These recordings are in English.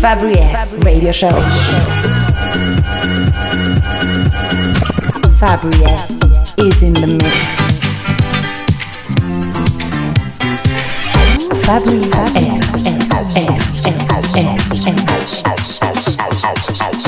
Fabri Radio Show. Fabri is in the mix. Fabri S. S. S. S. S. S.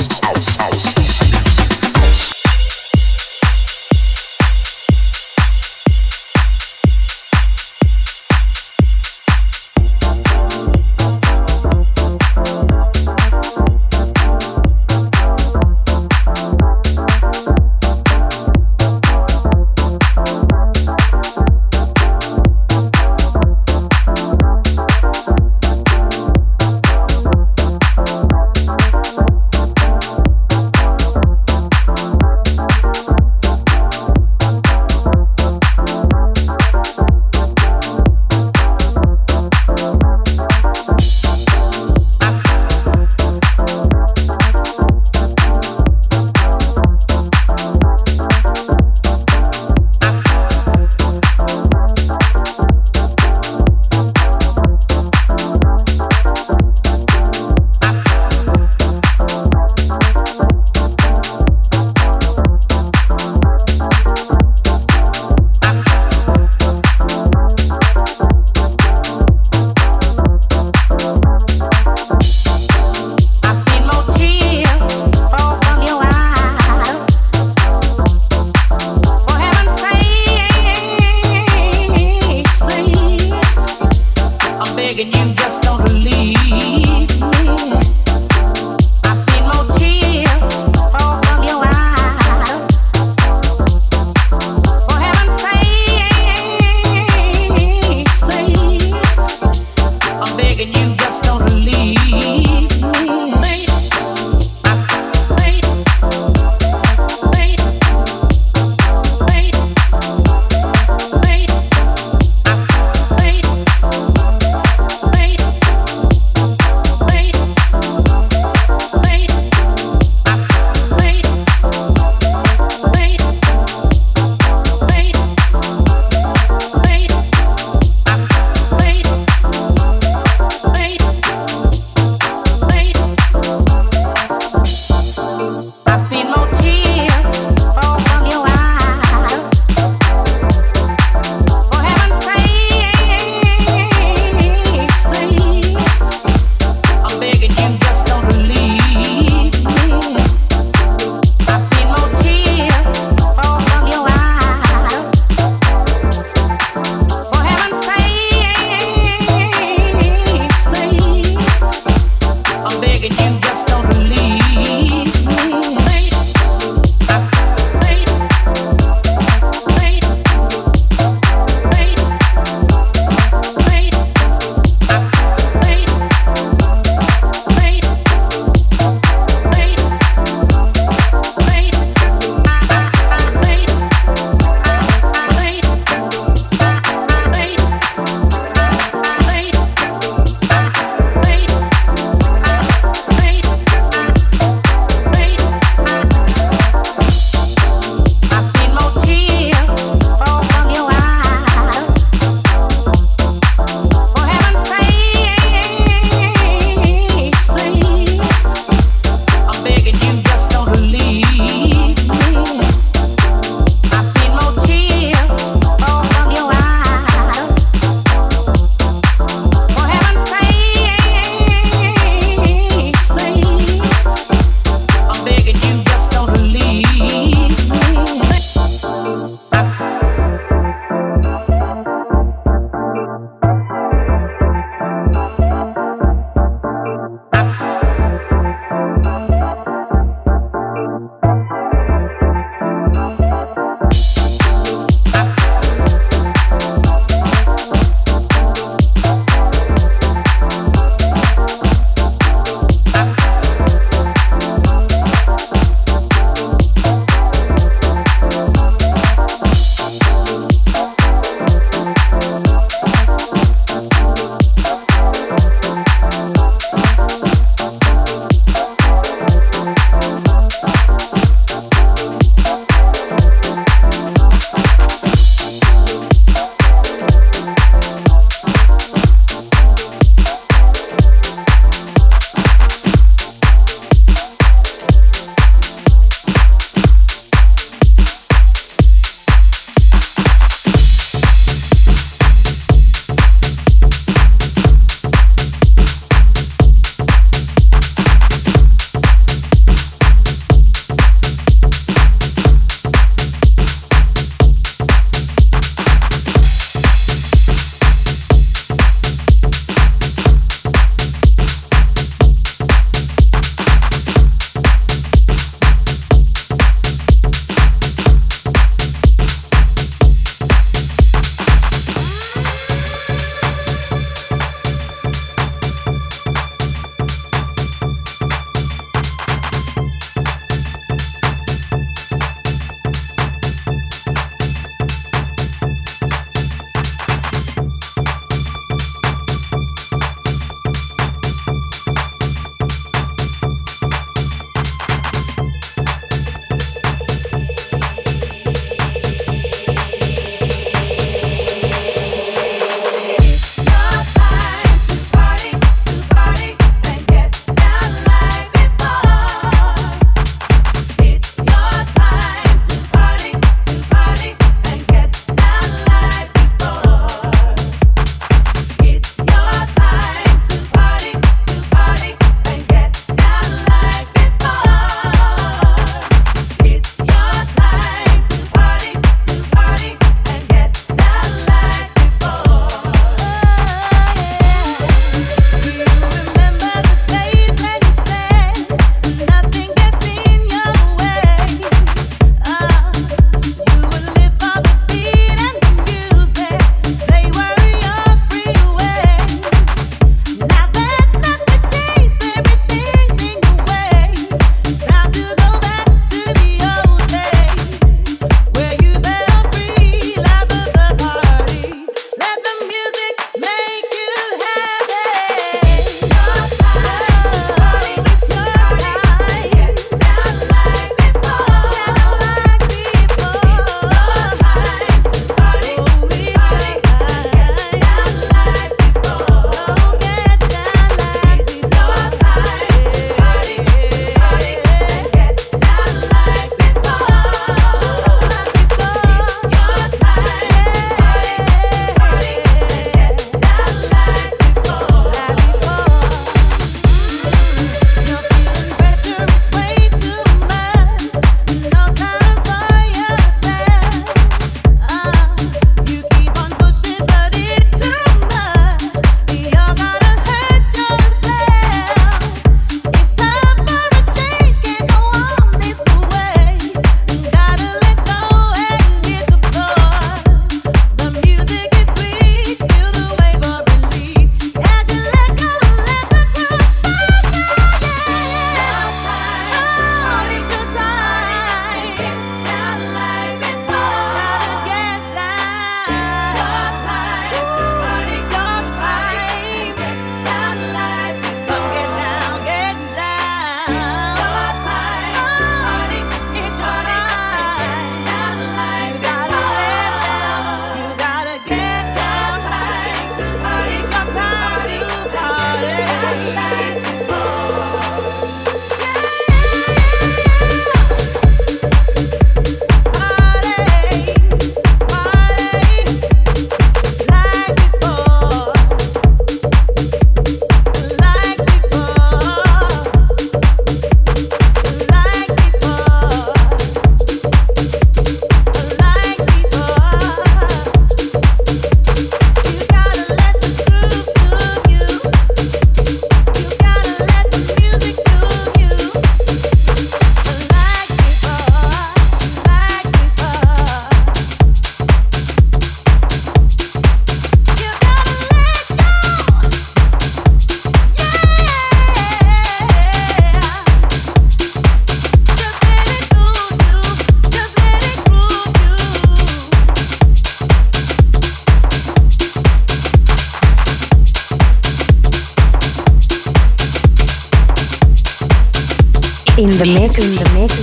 the mix, in the mix,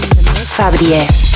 Fabriès.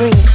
S,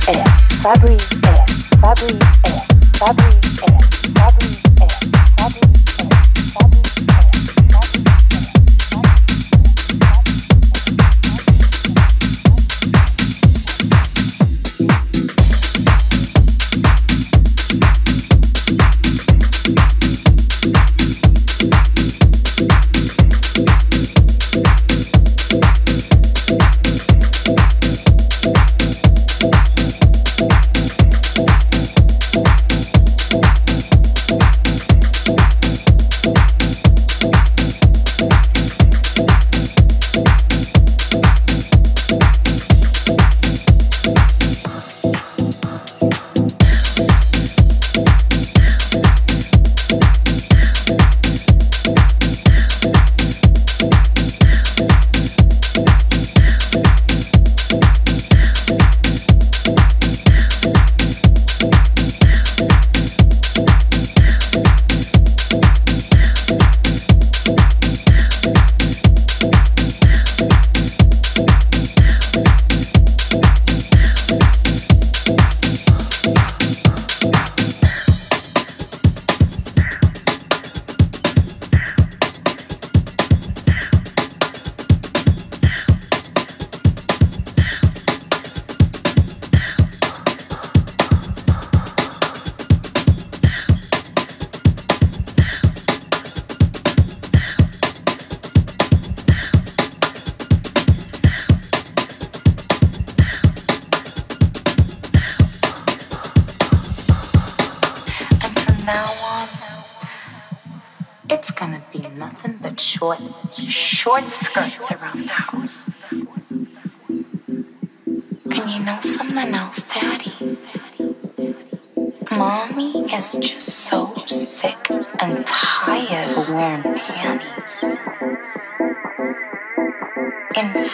Why them all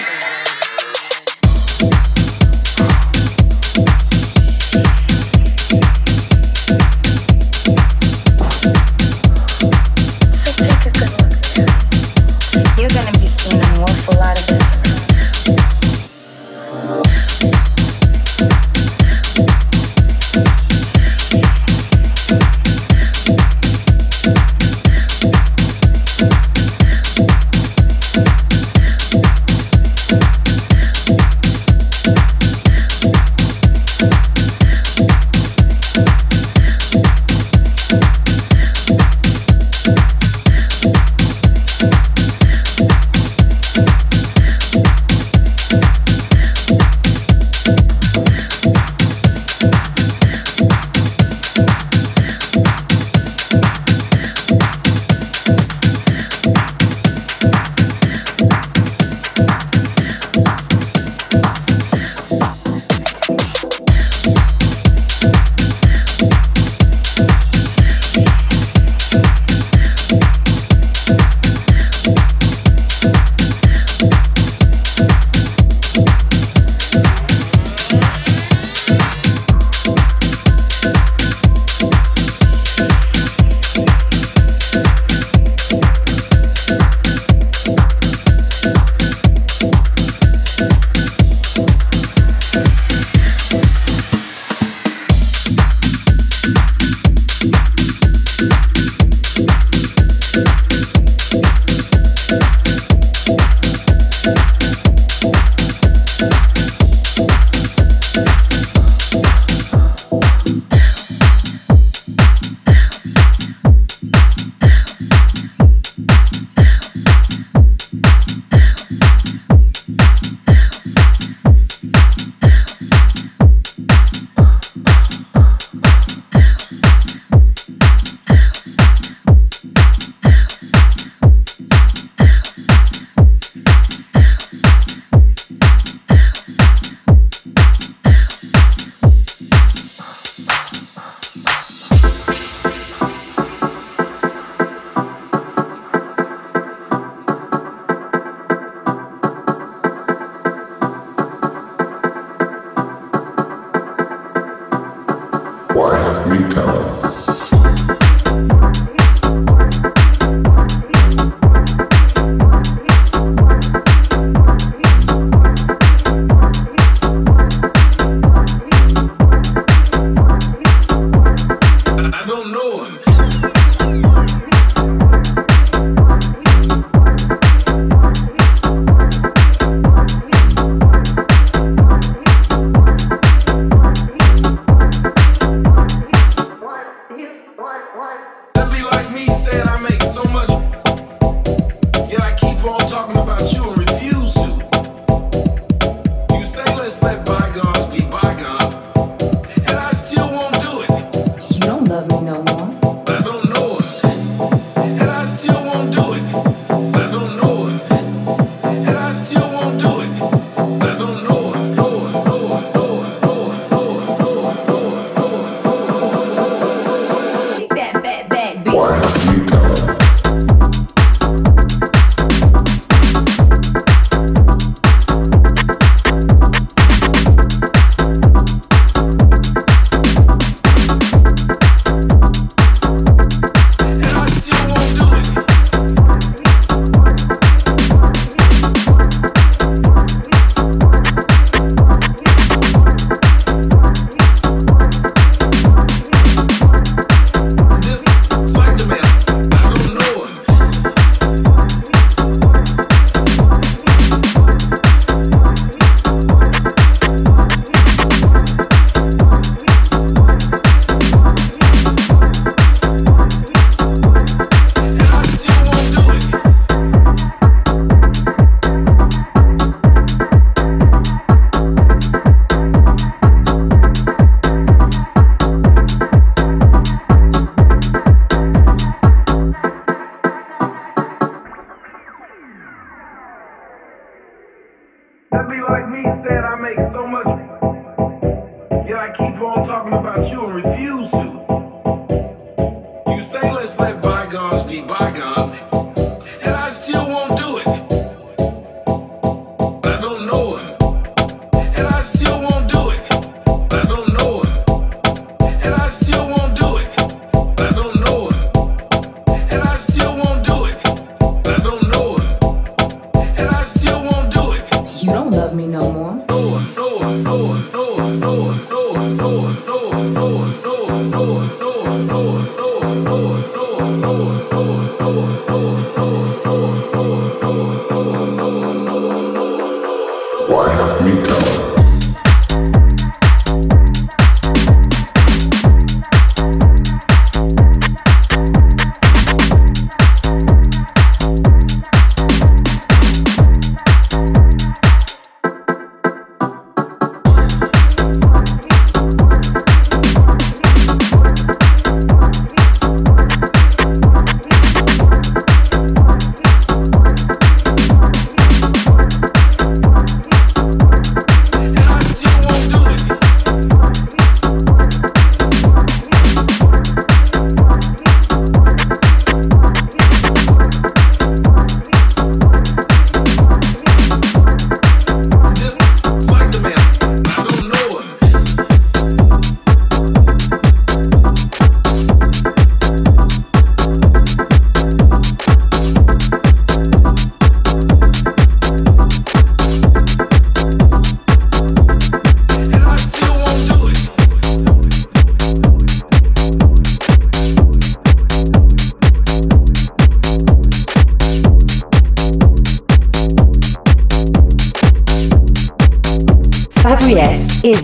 tell?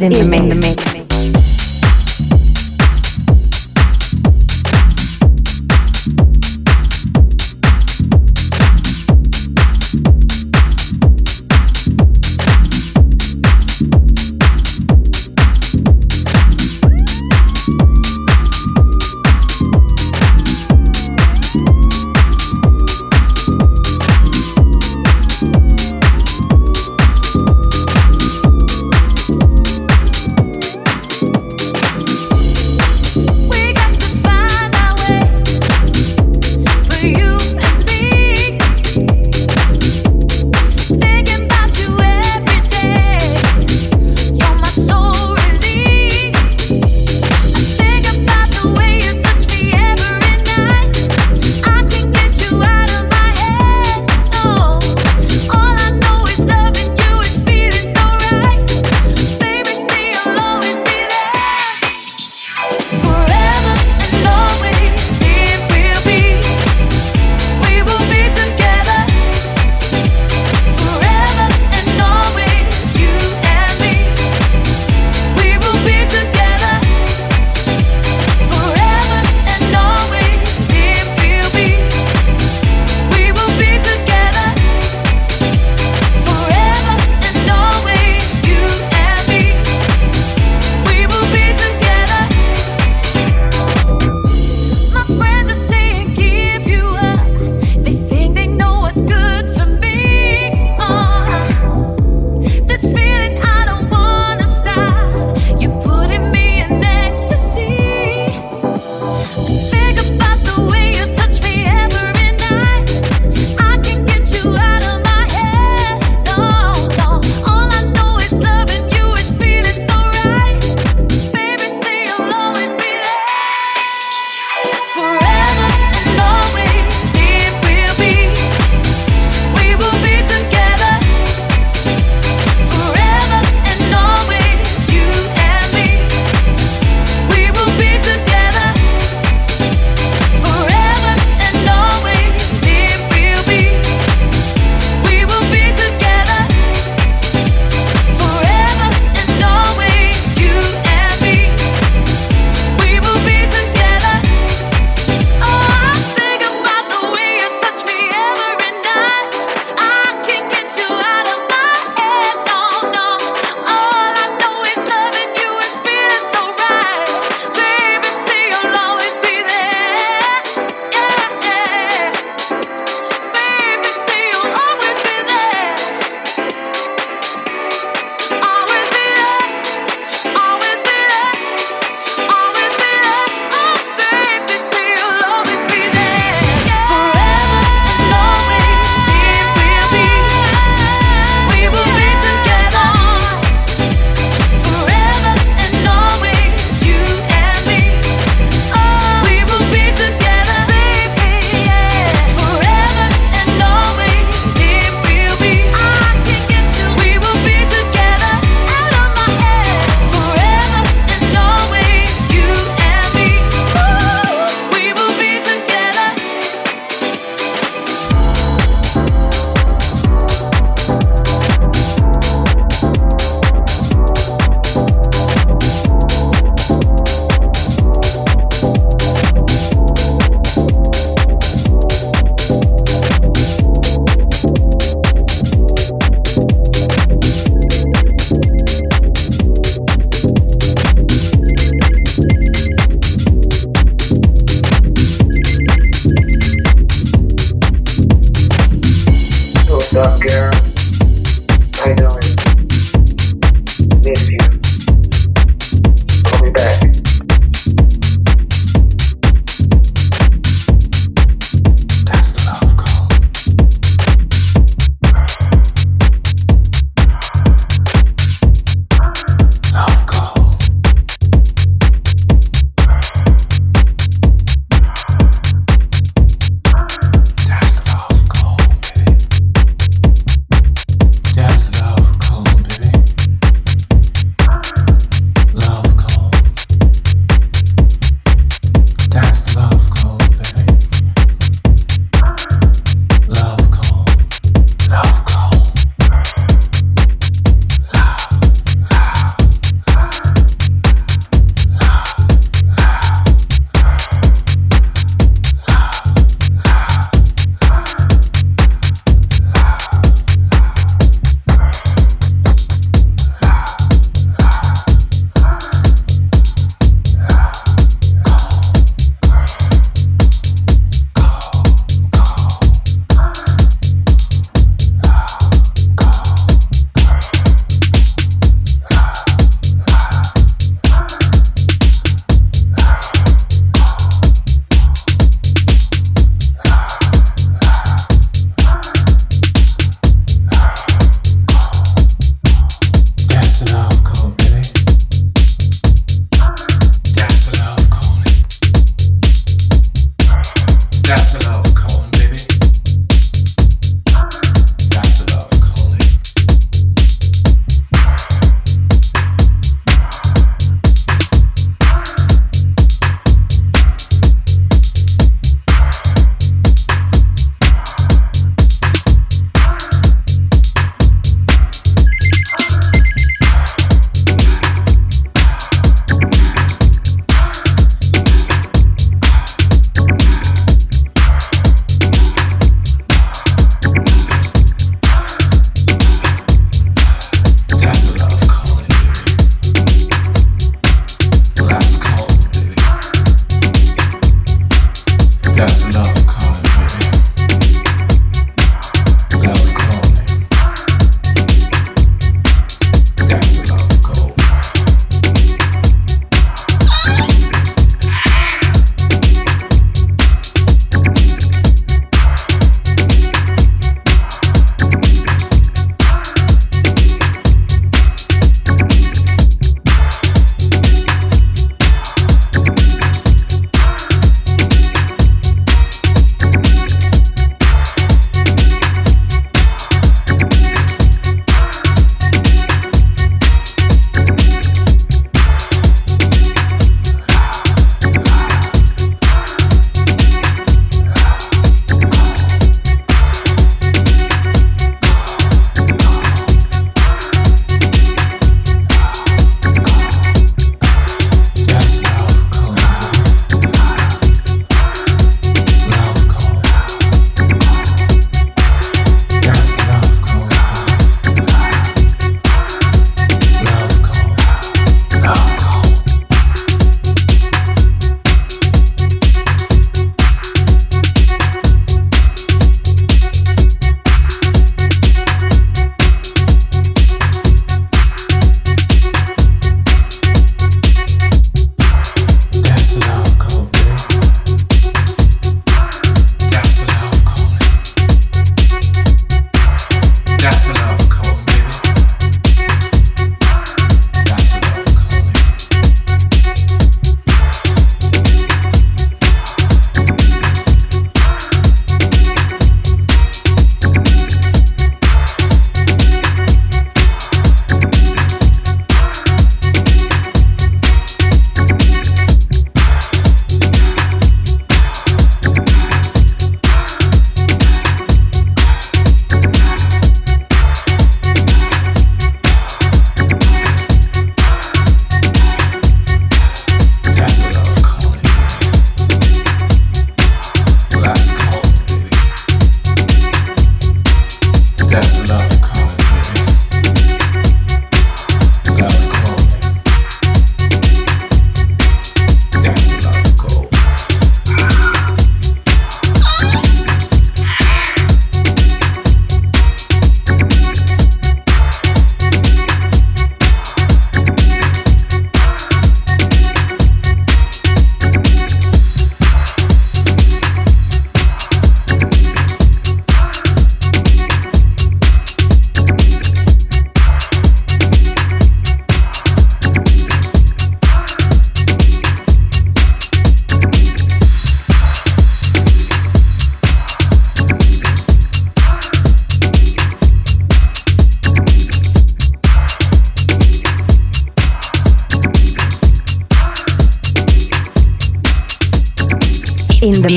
In, the, mix.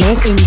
Mix.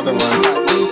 another one.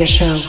Radio Show.